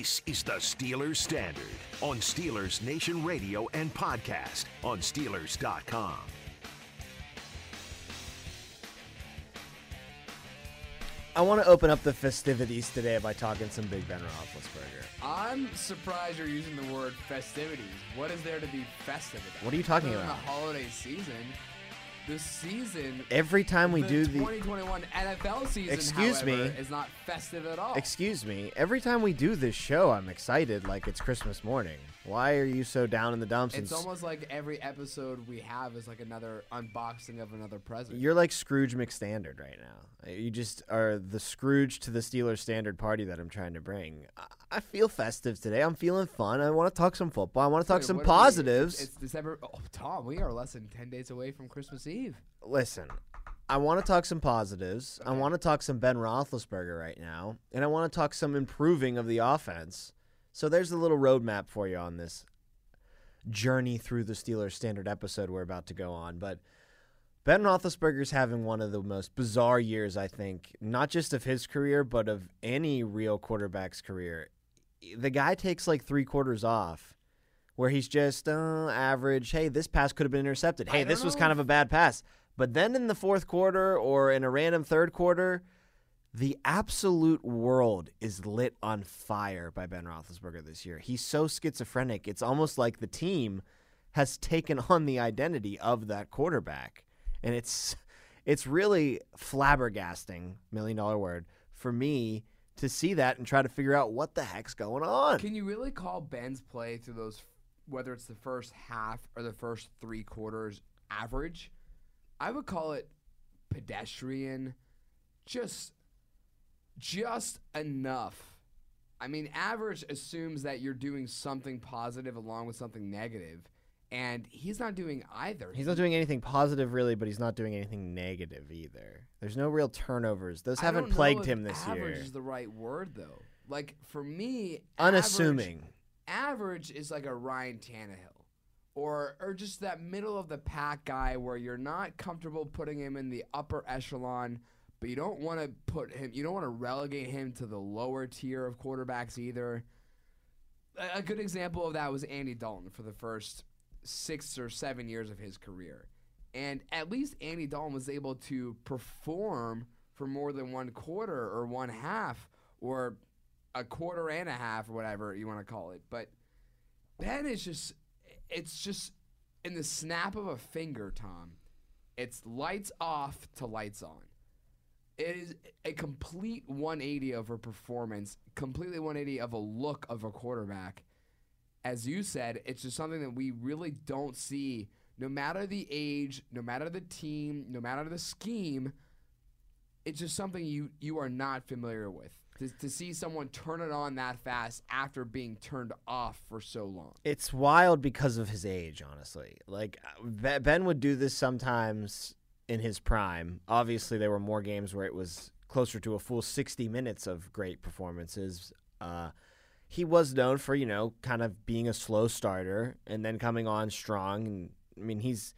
This is the Steelers Standard on Steelers Nation Radio and podcast on Steelers.com. I want to open up the festivities today by talking some Big Ben Roethlisberger. I'm surprised you're using the word festivities. What is there to be festive about? What are you talking Other than about? The holiday season. The season. Every time we the do the 2021 NFL season, Excuse however, me. is not festive at all. Excuse me. Every time we do this show, I'm excited like it's Christmas morning. Why are you so down in the dumps? it's almost like every episode we have is like another unboxing of another present. You're like Scrooge McStandard right now. Uh, you just are the Scrooge to the Steelers standard party that I'm trying to bring. I- feel festive today. I'm feeling fun. I want to talk some football. I want to talk Wait, some are we- positives. It's December. Oh, Tom, we are less than 10 days away from Christmas Eve. Listen, I want to talk some positives. I want to talk some Ben Roethlisberger right now, and I want to talk some improving of the offense. So there's a little roadmap for you on this journey through the Steelers standard episode we're about to go on. But Ben Roethlisberger's having one of the most bizarre years, I think, not just of his career, but of any real quarterback's career. The guy takes like three quarters off. Where he's just uh, average. Hey, this pass could have been intercepted. Hey, this was kind of a bad pass. But then in the fourth quarter or in a random third quarter, the absolute world is lit on fire by Ben Roethlisberger this year. He's so schizophrenic. It's almost like the team has taken on the identity of that quarterback, and it's it's really flabbergasting, million dollar word, for me to see that and try to figure out what the heck's going on. Can you really call Ben's play through those, whether it's the first half or the first three quarters, average? I would call it pedestrian, just, just enough. I mean, average assumes that you're doing something positive along with something negative, and he's not doing either. He's not doing anything positive, really, but he's not doing anything negative either. There's no real turnovers. Those I haven't plagued him this year. average year. is the right word though. Like for me, Unassuming. Average, average is like a Ryan Tannehill, or or just that middle of the pack guy where you're not comfortable putting him in the upper echelon, but you don't want to put him. You don't want to relegate him to the lower tier of quarterbacks either. A, a good example of that was Andy Dalton for the first six or seven years of his career. And at least Andy Dalton was able to perform for more than one quarter or one half or a quarter and a half or whatever you want to call it. But Ben is just, it's just in the snap of a finger, Tom. It's lights off to lights on. It is a complete 180 of a performance, completely 180 of a look of a quarterback. As you said, it's just something that we really don't see, no matter the age, no matter the team, no matter the scheme. It's just something you you are not familiar with. To, to see someone turn it on that fast after being turned off for so long. It's wild because of his age, honestly. Like uh, Ben would do this sometimes in his prime. Obviously, there were more games where it was closer to a full 60 minutes of great performances. Uh, he was known for, you know, kind of being a slow starter and then coming on strong. And I mean, he's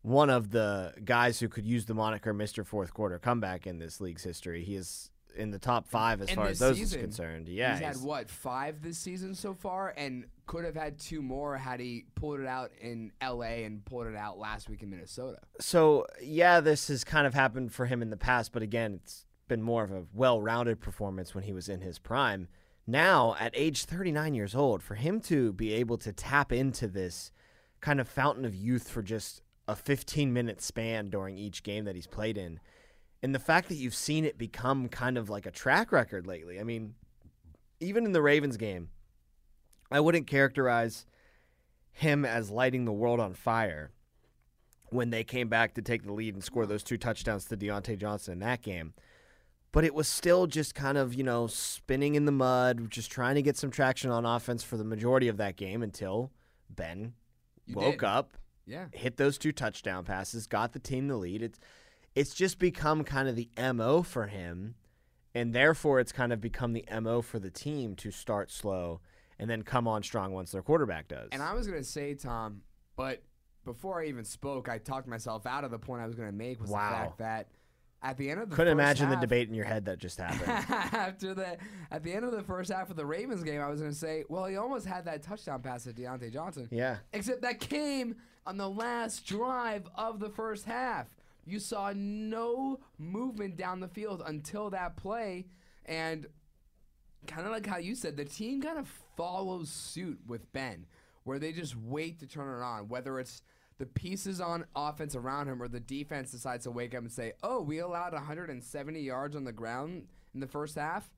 one of the guys who could use the moniker Mr. Fourth Quarter comeback in this league's history. He is in the top five as And far as those season, is concerned. Yeah, he's had what five this season so far, and could have had two more had he pulled it out in L.A. and pulled it out last week in Minnesota. So yeah, this has kind of happened for him in the past, but again, it's been more of a well-rounded performance when he was in his prime. Now, at age 39 years old, for him to be able to tap into this kind of fountain of youth for just a 15-minute span during each game that he's played in, and the fact that you've seen it become kind of like a track record lately. I mean, even in the Ravens game, I wouldn't characterize him as lighting the world on fire when they came back to take the lead and score those two touchdowns to Diontae Johnson in that game. But it was still just kind of, you know, spinning in the mud, just trying to get some traction on offense for the majority of that game until Ben You woke did. up, Yeah, hit those two touchdown passes, got the team the lead. It's it's just become kind of the MO for him, and therefore it's kind of become the MO for the team to start slow and then come on strong once their quarterback does. and I was gonna say Tom, but before I even spoke, I talked myself out of the point I was gonna make was Wow. the fact that At the end of the Couldn't first imagine the half- debate in your head that just happened. after the at the end of the first half of the Ravens game, I was going to say, well, he almost had that touchdown pass to Diontae Johnson. yeah. Except that came on the last drive of the first half. You saw no movement down the field until that play, and kind of like how you said, the team kind of follows suit with Ben, where they just wait to turn it on, whether it's the pieces on offense around him or the defense decides to wake up and say, "Oh, we allowed 170 yards on the ground in the first half."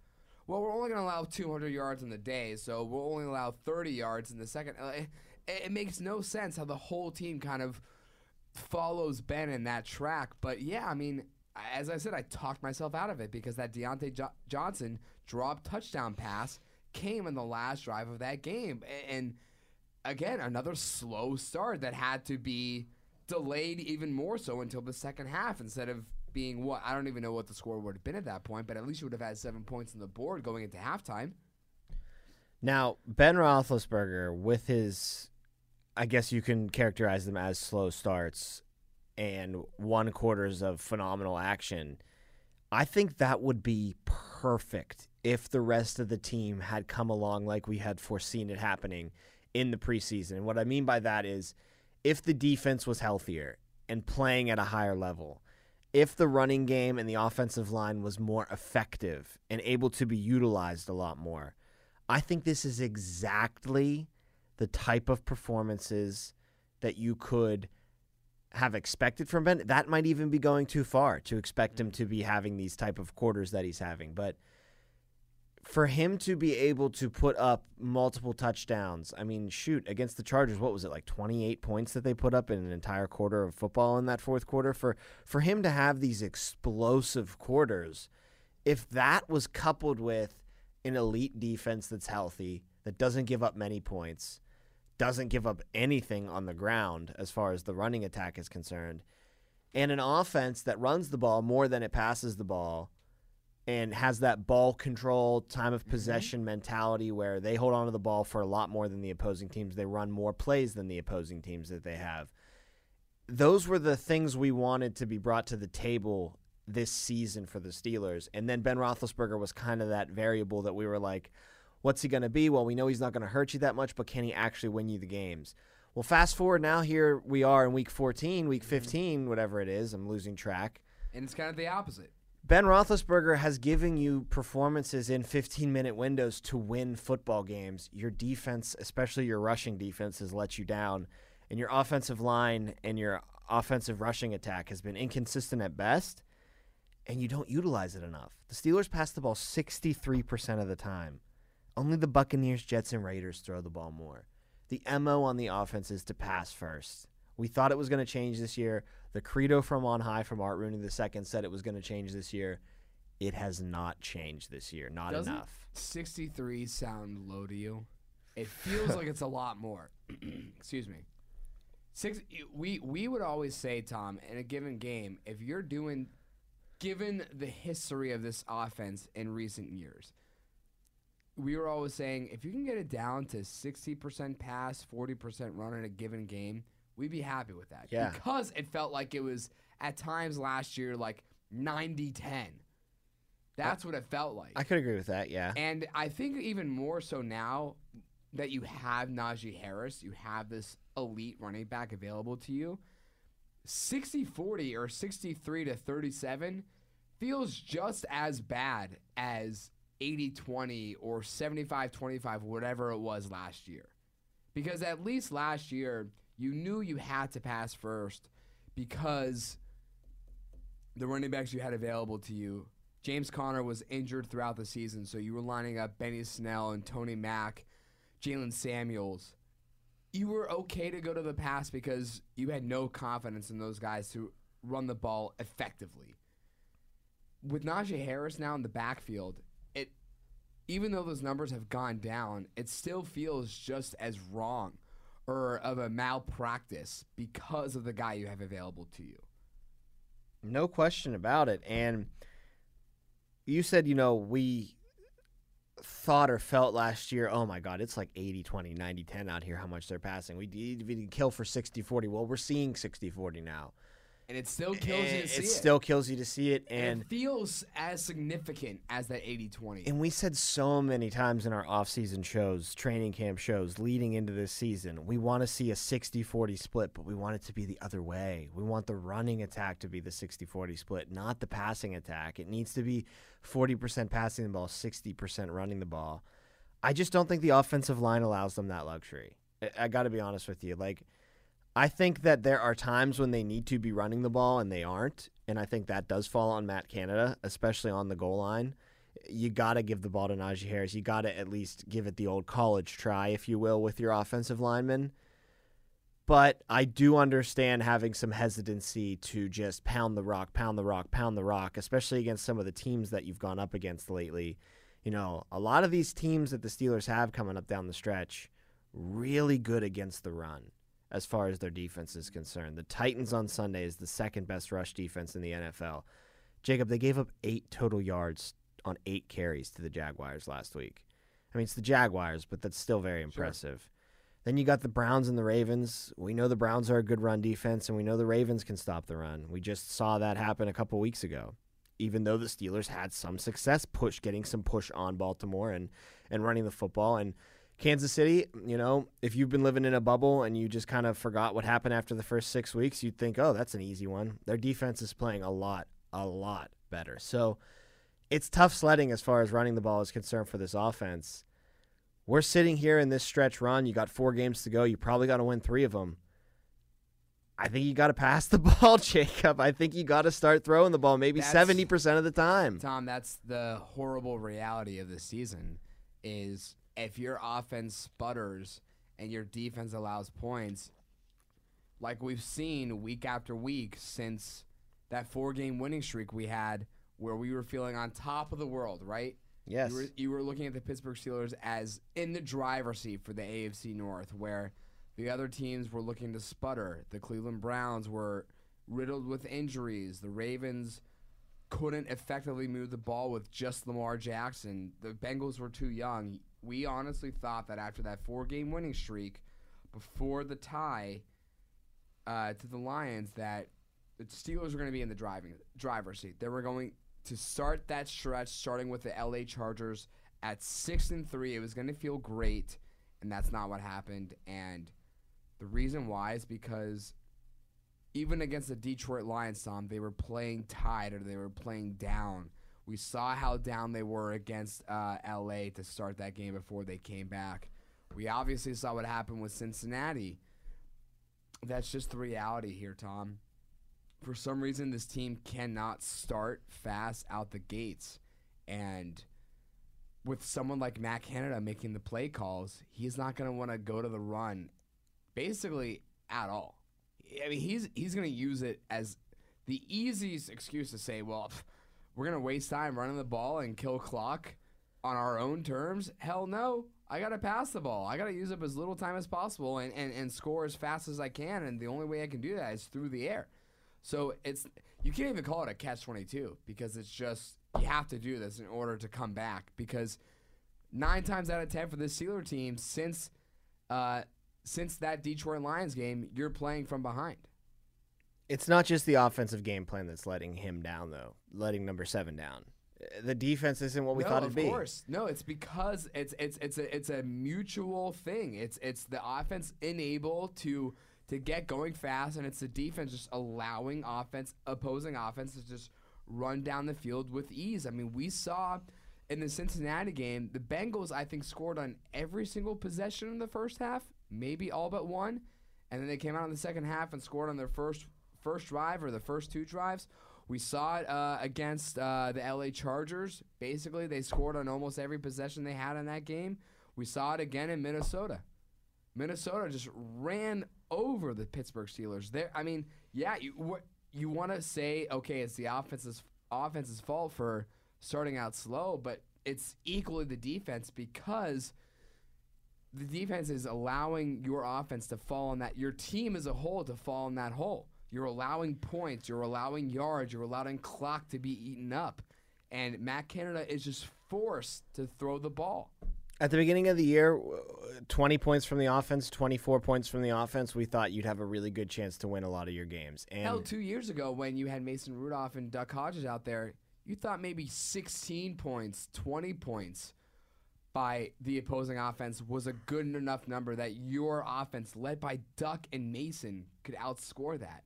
Well, we're only going to allow 200 yards in the day, so we'll only allow 30 yards in the second. It, it makes no sense how the whole team kind of follows Ben in that track. But yeah, I mean, as I said, I talked myself out of it because that Diontae jo- Johnson drop touchdown pass came in the last drive of that game. And again, another slow start that had to be delayed even more so until the second half instead of being what I don't even know what the score would have been at that point, but at least you would have had seven points on the board going into halftime. Now, Ben Roethlisberger, with his, I guess you can characterize them as slow starts and one quarters of phenomenal action. I think that would be perfect if the rest of the team had come along like we had foreseen it happening in the preseason. And what I mean by that is if the defense was healthier and playing at a higher level, if the running game and the offensive line was more effective and able to be utilized a lot more, I think this is exactly the type of performances that you could have expected from Ben. That might even be going too far to expect him to be mm-hmm. having these type of quarters that he's having, but for him to be able to put up multiple touchdowns, I mean, shoot, against the Chargers, what was it like 28 points that they put up in an entire quarter of football in that fourth quarter for for him to have these explosive quarters, if that was coupled with an elite defense that's healthy, that doesn't give up many points, doesn't give up anything on the ground as far as the running attack is concerned, and an offense that runs the ball more than it passes the ball and has that ball control, time of mm-hmm. possession mentality where they hold on to the ball for a lot more than the opposing teams. They run more plays than the opposing teams that they have. Those were the things we wanted to be brought to the table this season for the Steelers. And then Ben Roethlisberger was kind of that variable that we were like, what's he going to be? Well, we know he's not going to hurt you that much, but can he actually win you the games? Well, fast forward now, here we are in week 14, week mm-hmm. 15, whatever it is. I'm losing track. And it's kind of the opposite. Ben Roethlisberger has given you performances in 15 minute windows to win football games. Your defense, especially your rushing defense, has let you down. And your offensive line and your offensive rushing attack has been inconsistent at best, and you don't utilize it enough. The Steelers pass the ball 63% of the time. Only the Buccaneers, Jets, and Raiders throw the ball more. The MO on the offense is to pass first. We thought it was going to change this year. The credo from on high from Art Rooney II said it was going to change this year. It has not changed this year. Not Doesn't enough. 63 sound low to you? It feels like it's a lot more. Excuse me. Six. We we would always say, Tom, in a given game, if you're doing, given the history of this offense in recent years, we were always saying if you can get it down to 60% pass, 40% run in a given game, we'd be happy with that. Yeah. Because it felt like it was at times last year like 90 10. That's what it felt like. I could agree with that. Yeah. And I think even more so now that you have Najee Harris, you have this elite running back available to you. 60 40 or 63 to 37 feels just as bad as 80 20 or 75 25, whatever it was last year. Because at least last year, you knew you had to pass first because the running backs you had available to you. James Conner was injured throughout the season, so you were lining up Benny Snell and Tony Mack, Jaylen Samuels. You were okay to go to the pass because you had no confidence in those guys to run the ball effectively. With Najee Harris now in the backfield, even though those numbers have gone down, it still feels just as wrong or of a malpractice because of the guy you have available to you. No question about it. And you said, you know, we thought or felt last year, oh my God, it's like 80 20, 90 10 out here, how much they're passing. We did, kill for 60 40. Well, we're seeing 60 40 now. And it still kills you to it see it. still kills you to see it, and and it feels as significant as that 80-20. And we said so many times in our off-season shows, training camp shows, leading into this season, we want to see a 60-40 split, but we want it to be the other way. We want the running attack to be the 60-40 split, not the passing attack. It needs to be 40% passing the ball, 60% running the ball. I just don't think the offensive line allows them that luxury. I, I got to be honest with you. Like, I think that there are times when they need to be running the ball and they aren't. And I think that does fall on Matt Canada, especially on the goal line. You got to give the ball to Najee Harris. You got to at least give it the old college try, if you will, with your offensive lineman. But I do understand having some hesitancy to just pound the rock, pound the rock, pound the rock, especially against some of the teams that you've gone up against lately. You know, a lot of these teams that the Steelers have coming up down the stretch, really good against the run as far as their defense is concerned. The Titans on Sunday is the second best rush defense in the NFL. Jacob, they gave up eight total yards on eight carries to the Jaguars last week. I mean, it's the Jaguars, but that's still very impressive. Sure. Then you got the Browns and the Ravens. We know the Browns are a good run defense, and we know the Ravens can stop the run. We just saw that happen a couple weeks ago. Even though the Steelers had some success push getting some push on Baltimore and, and running the football. And Kansas City, you know, if you've been living in a bubble and you just kind of forgot what happened after the first six weeks, you'd think, oh, that's an easy one. Their defense is playing a lot, a lot better. So it's tough sledding as far as running the ball is concerned for this offense. We're sitting here in this stretch run. You got four games to go. You probably got to win three of them. I think you got to pass the ball, Jacob. I think you got to start throwing the ball maybe that's, 70% of the time. Tom, that's the horrible reality of this season is if your offense sputters and your defense allows points, like we've seen week after week since that four game winning streak we had where we were feeling on top of the world, right? Yes. You were, you were looking at the Pittsburgh Steelers as in the driver's seat for the AFC North, where the other teams were looking to sputter. The Cleveland Browns were riddled with injuries. The Ravens couldn't effectively move the ball with just Lamar Jackson. The Bengals were too young we honestly thought that after that four game winning streak, before the tie uh, to the Lions, that the Steelers were going to be in the driving driver's seat. They were going to start that stretch, starting with the LA Chargers at six and three. It was going to feel great, and that's not what happened. And the reason why is because even against the Detroit Lions, Tom, they were playing tied or they were playing down we saw how down they were against uh, LA to start that game before they came back. We obviously saw what happened with Cincinnati. That's just the reality here, Tom. For some reason, this team cannot start fast out the gates. And with someone like Matt Canada making the play calls, he's not going to want to go to the run basically at all. I mean, he's he's going to use it as the easiest excuse to say, well, we're gonna waste time running the ball and kill clock on our own terms? Hell no. I gotta pass the ball. I gotta use up as little time as possible and, and, and score as fast as I can. And the only way I can do that is through the air. So it's you can't even call it a catch twenty two because it's just you have to do this in order to come back because nine times out of ten for this Steeler team since uh, since that Detroit Lions game, you're playing from behind. It's not just the offensive game plan that's letting him down, though, letting number seven down. Uh, the defense isn't what we no, thought it'd be. Of course, no. It's because it's it's it's a it's a mutual thing. It's it's the offense unable to to get going fast, and it's the defense just allowing offense opposing offense to just run down the field with ease. I mean, we saw in the Cincinnati game, the Bengals I think scored on every single possession in the first half, maybe all but one, and then they came out in the second half and scored on their first first drive or the first two drives. We saw it uh, against uh, the LA Chargers. Basically, they scored on almost every possession they had in that game. We saw it again in Minnesota. Minnesota just ran over the Pittsburgh Steelers. There, I mean, yeah, you you want to say okay, it's the offense's offense's fault for starting out slow, but it's equally the defense because the defense is allowing your offense to fall in that your team as a whole to fall in that hole. You're allowing points, you're allowing yards, you're allowing clock to be eaten up. And Matt Canada is just forced to throw the ball. At the beginning of the year, uh, 20 points from the offense, 24 points from the offense, we thought you'd have a really good chance to win a lot of your games. And Hell, two years ago when you had Mason Rudolph and Duck Hodges out there, you thought maybe 16 points, 20 points by the opposing offense was a good enough number that your offense, led by Duck and Mason, could outscore that.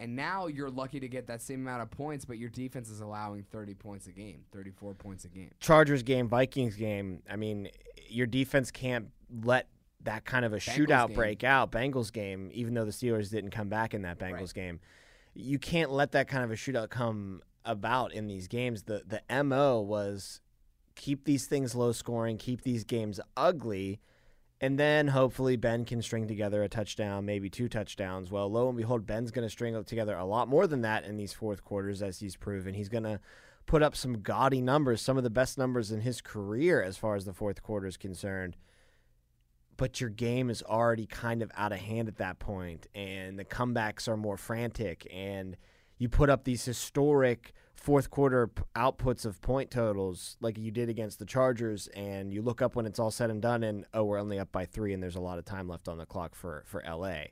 And now you're lucky to get that same amount of points, but your defense is allowing 30 points a game, 34 points a game. Chargers game, Vikings game, I mean, your defense can't let that kind of a shootout game. break out. Bengals game, even though the Steelers didn't come back in that Bengals Right. game, you can't let that kind of a shootout come about in these games. The the MO was keep these things low scoring, keep these games ugly, and then hopefully Ben can string together a touchdown, maybe two touchdowns. Well, lo and behold, Ben's going to string together a lot more than that in these fourth quarters, as he's proven. He's going to put up some gaudy numbers, some of the best numbers in his career as far as the fourth quarter is concerned. But your game is already kind of out of hand at that point, and the comebacks are more frantic, and you put up these historic fourth quarter p- outputs of point totals like you did against the Chargers, and you look up when it's all said and done, and oh, we're only up by three, and there's a lot of time left on the clock for for LA,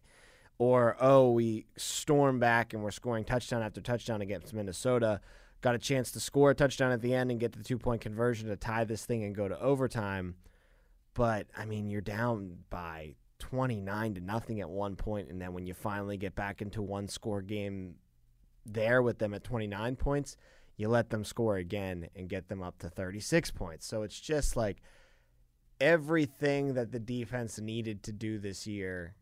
or oh, we storm back and we're scoring touchdown after touchdown against Minnesota, got a chance to score a touchdown at the end and get the two point conversion to tie this thing and go to overtime, but I mean you're down by 29 to nothing at one point, and then when you finally get back into one score game there with them at 29 points, you let them score again and get them up to 36 points. So it's just like everything that the defense needed to do this year,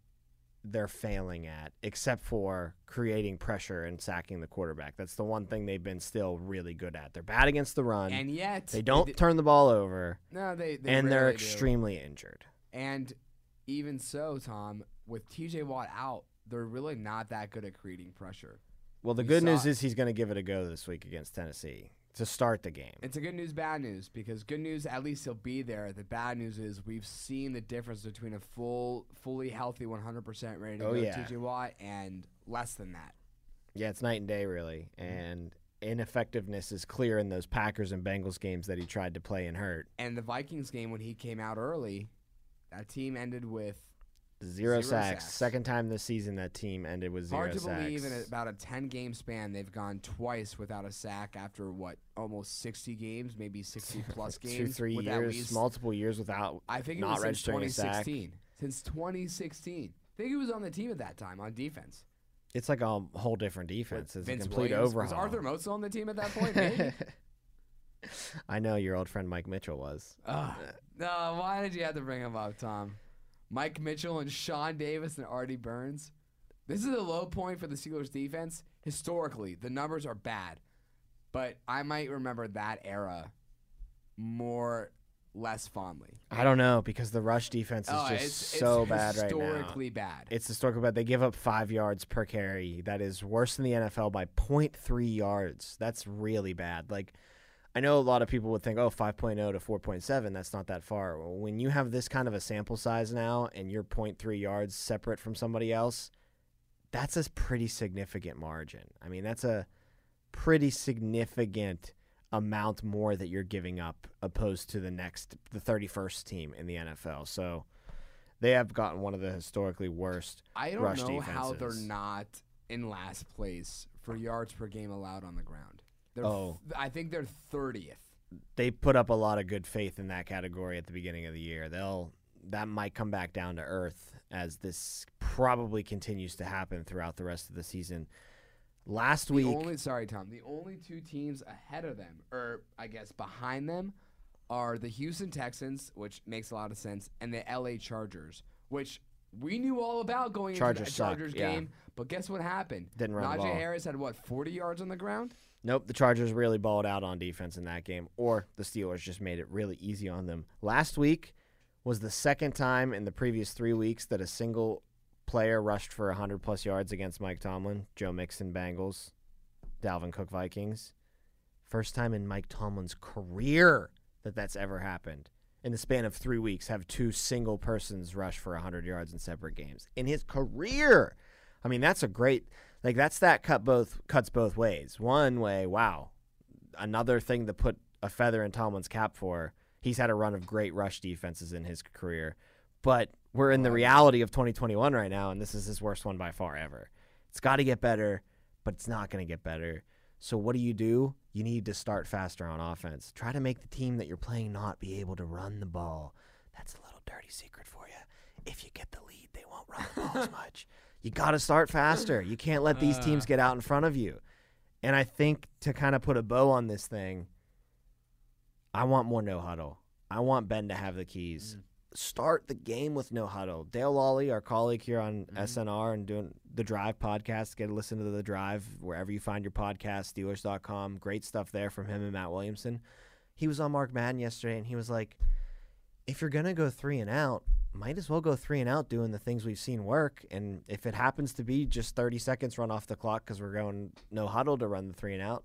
they're failing at, except for creating pressure and sacking the quarterback. That's the one thing they've been still really good at. They're bad against the run. And yet they don't did- turn the ball over, no, they, they and they're rarely do. extremely injured. And even so, Tom, with TJ Watt out, they're really not that good at creating pressure. Well, the We good news saw- is he's going to give it a go this week against Tennessee to start the game. It's a good news, bad news because good news at least he'll be there. The bad news is we've seen the difference between a full, fully healthy, 100% ready to Oh, go yeah. TJ Watt and less than that. Yeah, it's night and day, really. And ineffectiveness is clear in those Packers and Bengals games that he tried to play and hurt. And the Vikings game when he came out early, that team ended with Zero, Zero sacks. sacks. Second time this season that team ended with zero hard to sacks. believe in about a 10 game span they've gone twice without a sack after what almost 60 games, maybe 60 plus games. Two, three years, least- multiple years without I think it not was since registering a sack. 2016. Since 2016. I think he was on the team at that time on defense. It's like a whole different defense. With It's a complete Williams. overhaul. Was Arthur still on the team at that point? Maybe. I know your old friend Mike Mitchell was. Ugh. no, why did you have to bring him up, Tom? Mike Mitchell and Sean Davis and Artie Burns. This is a low point for the Steelers defense. Historically, the numbers are bad, but I might remember that era more less fondly. I don't know because the rush defense is Oh, just it's, so it's bad right now. Historically bad. It's historically bad. They give up five yards per carry. That is worse than the NFL by 0.3 yards. That's really bad. Like, I know a lot of people would think, oh, 5.0 to 4.7, that's not that far. Well, When you have this kind of a sample size now and you're 0.3 yards separate from somebody else, that's a pretty significant margin. I mean, that's a pretty significant amount more that you're giving up opposed to the next, the 31st team in the NFL. So they have gotten one of the historically worst. I don't rush know how they're not in last place for yards per game allowed on the ground. They're Oh. th- I think they're 30th. They put up a lot of good faith in that category at the beginning of the year. They'll that might come back down to earth as this probably continues to happen throughout the rest of the season. Last The week, only sorry, Tom. The only two teams ahead of them, or I guess behind them, are the Houston Texans, which makes a lot of sense, and the LA Chargers, which we knew all about going Chargers into suck, Chargers yeah. game. But guess what happened? Didn't run the Najee. Harris had what 40 yards on the ground. Nope, the Chargers really balled out on defense in that game, or the Steelers just made it really easy on them. Last week was the second time in the previous three weeks that a single player rushed for 100 plus yards against Mike Tomlin, Joe Mixon, Bengals, Dalvin Cook, Vikings. First time in Mike Tomlin's career that that's ever happened. In the span of three weeks, have two single persons rush for 100 yards in separate games. In his career. I mean, that's a great like that's that cut both cuts both ways. One way, wow, another thing to put a feather in Tomlin's cap for. He's had a run of great rush defenses in his career, but we're in the reality of 2021 right now, and this is his worst one by far ever. It's got to get better, but it's not going to get better. So what do you do? You need to start faster on offense. Try to make the team that you're playing not be able to run the ball. That's a little dirty secret for you. If you get the lead, they won't run the ball as much. You got to start faster. You can't let these teams uh. get out in front of you. And I think to kind of put a bow on this thing, I want more no huddle. I want Ben to have the keys. Mm. Start the game with no huddle. Dale Lolley, our colleague here on mm-hmm. SNR and doing the Drive podcast, get a listen to the Drive wherever you find your podcast, Steelers.com. Great stuff there from him and Matt Williamson. He was on Mark Madden yesterday and he was like, if you're gonna go three and out, might as well go three and out doing the things we've seen work. And if it happens to be just 30 seconds run off the clock because we're going no huddle to run the three and out,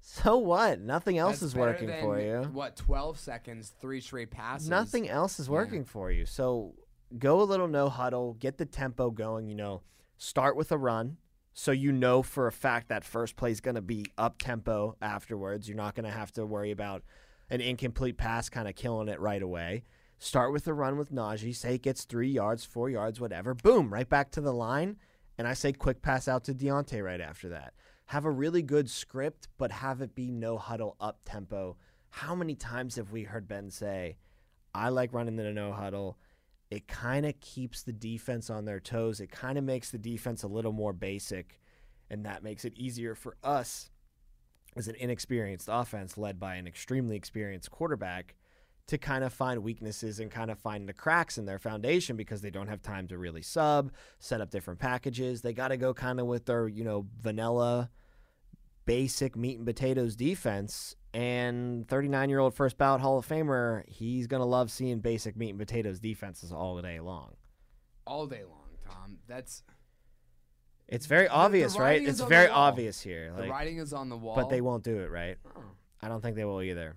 so what? Nothing else That's is working than, for you. What, 12 seconds, three straight passes? Nothing else is working for you. So go a little no huddle, get the tempo going. You know, start with a run. So you know for a fact that first play is going to be up tempo afterwards. You're not going to have to worry about an incomplete pass kind of killing it right away. Start with a run with Najee. Say it gets three yards, four yards, whatever. Boom, right back to the line. And I say quick pass out to Diontae right after that. Have a really good script, but have it be no huddle up tempo. How many times have we heard Ben say, I like running the no huddle. It kind of keeps the defense on their toes. It kind of makes the defense a little more basic, and that makes it easier for us as an inexperienced offense led by an extremely experienced quarterback to kind of find weaknesses and kind of find the cracks in their foundation because they don't have time to really sub, set up different packages. They got to go kind of with their, you know, vanilla basic meat and potatoes defense. And 39 year old first ballot Hall of Famer, he's going to love seeing basic meat and potatoes defenses all day long. All day long, Tom. That's It's very obvious, right? It's very obvious here. the writing is on the wall. but they won't do it, right? Oh. I don't think they will either.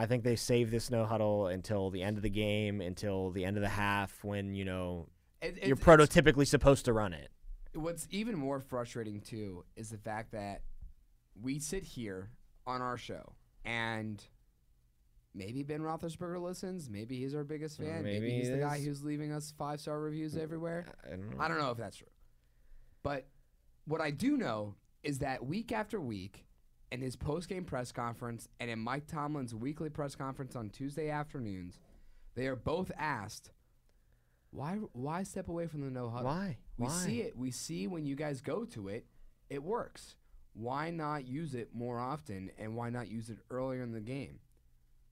I think they save this no huddle until the end of the game, until the end of the half, when you know It- you're prototypically supposed to run it. What's even more frustrating too is the fact that we sit here on our show and maybe Ben Roethlisberger listens. Maybe he's our biggest fan. maybe Maybe, he's he the guy who's leaving us five star reviews mm, everywhere. I don't know. I don't know if that's true. But what I do know is that week after week, in his post game press conference and in Mike Tomlin's weekly press conference on Tuesday afternoons, they are both asked, why why step away from the no huddle? Why? We Why? see it. We see when you guys go to it, it works. Why not use it more often and why not use it earlier in the game?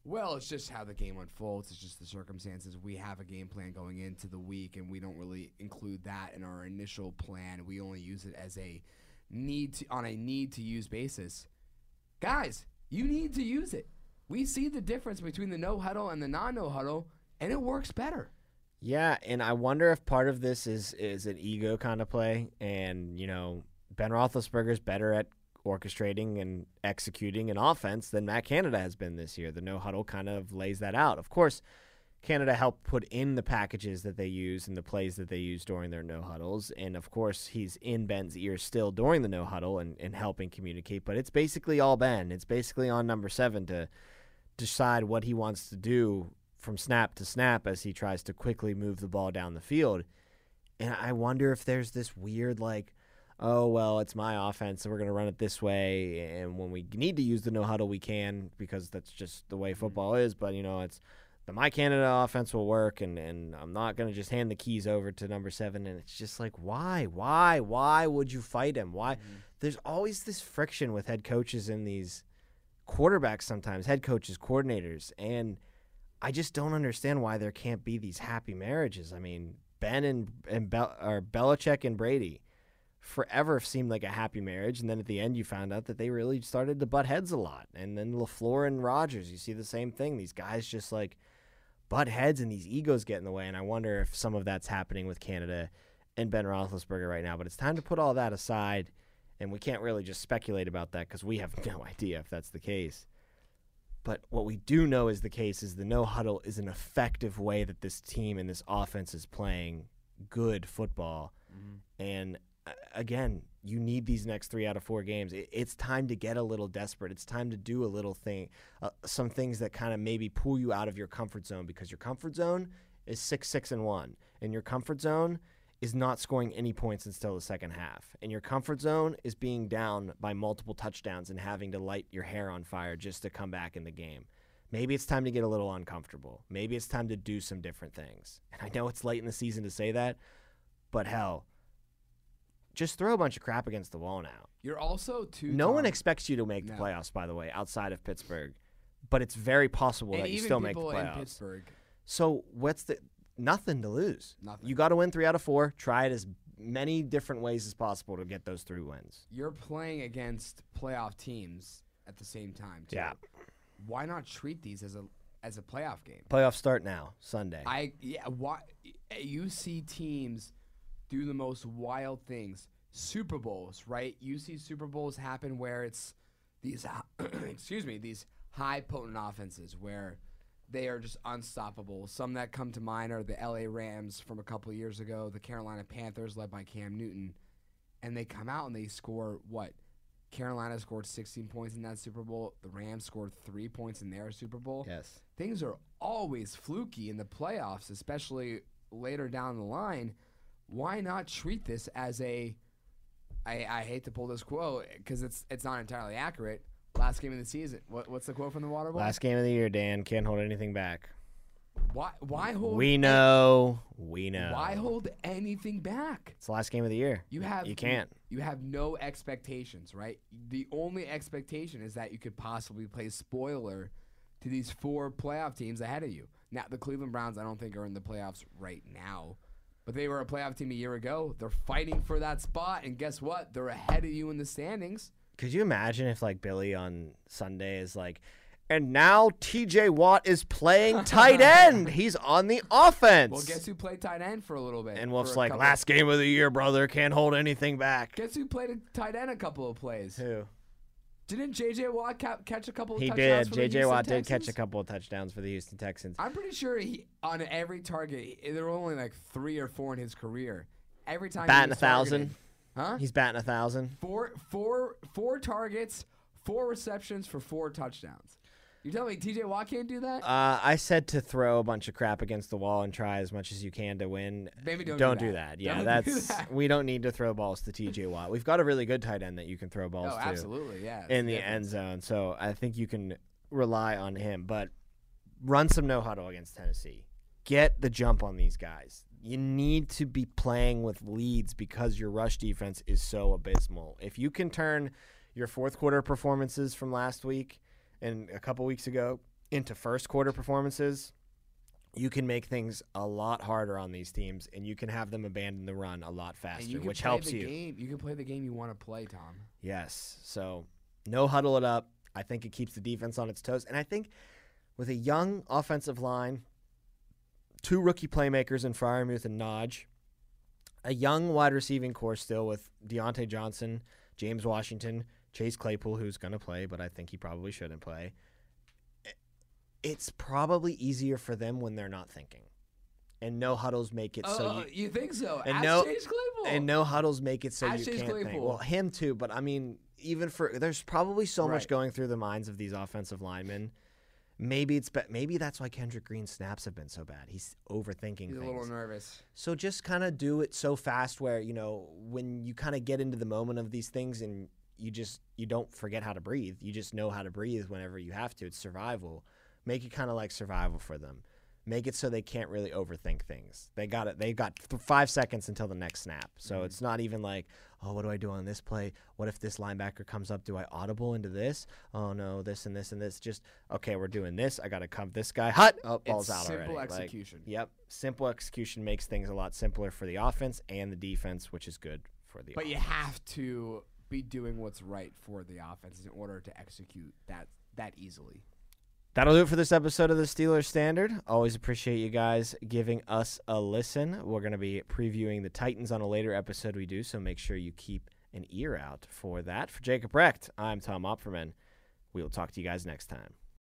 Well, it's just how the game unfolds. It's just the circumstances. We have a game plan going into the week, and we don't really include that in our initial plan. We only use it as a need to, on a need to use basis. Guys, you need to use it. We see the difference between the no huddle and the non no huddle, and it works better. Yeah, and I wonder if part of this is is an ego kind of play, and you know Ben Roethlisberger's better at orchestrating and executing an offense than Matt Canada has been this year. The no huddle kind of lays that out. Of course, Canada helped put in the packages that they use and the plays that they use during their no huddles, and of course he's in Ben's ear still during the no huddle and, and helping communicate. But it's basically all Ben. It's basically on number seven to decide what he wants to do from snap to snap as he tries to quickly move the ball down the field. And I wonder if there's this weird, like, oh, well, it's my offense, so we're going to run it this way. And when we need to use the no huddle, we can because that's just the way mm-hmm. football is. But, you know, it's the My Canada offense will work, and, and I'm not going to just hand the keys over to number seven. And it's just like, why? Why? Why would you fight him? Why? Mm-hmm. There's always this friction with head coaches and these quarterbacks sometimes, head coaches, coordinators. And I just don't understand why there can't be these happy marriages. I mean, Ben and and Bel- or Belichick and Brady forever seemed like a happy marriage, and then at the end you found out that they really started to butt heads a lot. And then Lafleur and Rodgers, you see the same thing. These guys just like butt heads, and these egos get in the way. And I wonder if some of that's happening with Canada and Ben Roethlisberger right now. But it's time to put all that aside, and we can't really just speculate about that because we have no idea if that's the case. But what we do know is the case is the no huddle is an effective way that this team and this offense is playing good football. And uh, again, you need these next three out of four games. It, it's time to get a little desperate. It's time to do a little thing, uh, some things that kind of maybe pull you out of your comfort zone because your comfort zone is six, six, and one, and your comfort zone is not scoring any points until the second half. And your comfort zone is being down by multiple touchdowns and having to light your hair on fire just to come back in the game. Maybe it's time to get a little uncomfortable. Maybe it's time to do some different things. And I know it's late in the season to say that, but hell, just throw a bunch of crap against the wall now. You're also too. No one expects you to make No. the playoffs, by the way, outside of Pittsburgh. But it's very possible and that you even still make the people in playoffs. Pittsburgh. So what's the nothing to lose? Nothing. You got to win three out of four. Try it as many different ways as possible to get those three wins. You're playing against playoff teams at the same time. Too. Yeah. Why not treat these as a as a playoff game? Playoffs start now, Sunday. I yeah. Why you see teams do the most wild things? Super Bowls, right? You see Super Bowls happen where it's these excuse me these high potent offenses where they are just unstoppable. Some that come to mind are the LA Rams from a couple years ago, the Carolina Panthers led by Cam Newton, and they come out and they score what? Carolina scored 16 points in that Super Bowl. The Rams scored three points in their Super Bowl yes. things are always fluky in the playoffs, especially later down the line. Why not treat this as a? I, I hate to pull this quote because it's it's not entirely accurate. Last game of the season. What, what's the quote from the Water Bowl? Last game of the year, Dan. Can't hold anything back. why why hold? We know. We know. Why hold anything back? It's the last game of the year. You have You can't. You have no expectations, right? The only expectation is that you could possibly play spoiler to these four playoff teams ahead of you. Now, the Cleveland Browns, I don't think are in the playoffs right now, but they were a playoff team a year ago. They're fighting for that spot, and guess what? They're ahead of you in the standings. Could you imagine if like Billy on Sunday is like, and now T.J. Watt is playing tight end. He's on the offense. Well, guess who played tight end for a little bit? and Wolf's like, last game of the year, brother. Can't hold anything back. Guess who played a tight end a couple of plays? Who? Didn't J.J. Watt ca- catch a couple of touchdowns. He did. J.J. Watt did catch a couple of touchdowns for the Houston Texans. I'm pretty sure he on every target. There were only like three or four in his career. Every time Batting a thousand. huh? He's batting a thousand. Four, four, four targets, four receptions for four touchdowns. You telling me T.J. Watt can't do that? Uh, I said to throw a bunch of crap against the wall and try as much as you can to win. Maybe don't do don't do that. that. Yeah, Don't do that's that. we don't need to throw balls to T.J. Watt. We've got a really good tight end that you can throw balls oh, to. absolutely, yeah. in the the end zone. So I think you can rely on him. But run some no huddle against Tennessee. Get the jump on these guys. You need to be playing with leads because your rush defense is so abysmal. If you can turn your fourth quarter performances from last week and a couple weeks ago into first quarter performances, you can make things a lot harder on these teams and you can have them abandon the run a lot faster, which helps you. Game. You can play the game you want to play, Tom. Yes. So no huddle it up. I think it keeps the defense on its toes. And I think with a young offensive line, two rookie playmakers in Freiermuth and Najee, a young wide receiving core still with Diontae Johnson, James Washington, Chase Claypool, who's going to play, but I think he probably shouldn't play. It's probably easier for them when they're not thinking. And no huddles make it so oh, you, you think so? and Ask no- Chase Claypool. and no huddles make it so Ask you Chase can't think. Well, him too, but I mean, even for there's probably so much going through the minds of these offensive linemen. Maybe it's be- maybe that's why Kendrick Green's snaps have been so bad. He's overthinking He's a things. little nervous. So just kind of do it so fast where you know when you kind of get into the moment of these things and you just you don't forget how to breathe. You just know how to breathe whenever you have to. It's survival. Make it kind of like survival for them. Make it so they can't really overthink things. They got it. They got th- five seconds until the next snap. So mm-hmm. it's not even like, oh, what do I do on this play? What if this linebacker comes up? Do I audible into this? Oh no, this and this and this. Just okay, we're doing this. I got to come this guy. Hut. Oh, ball's it's out simple already. Like, execution. Yep. Simple execution makes things a lot simpler for the offense and the defense, which is good for the But you have to be doing what's right for the offense in order to execute that that easily. That'll do it for this episode of the Steelers Standard. Always appreciate you guys giving us a listen. We're going to be previewing the Titans on a later episode we do, so make sure you keep an ear out for that. For Jacob Recht, I'm Tom Opferman. We will talk to you guys next time.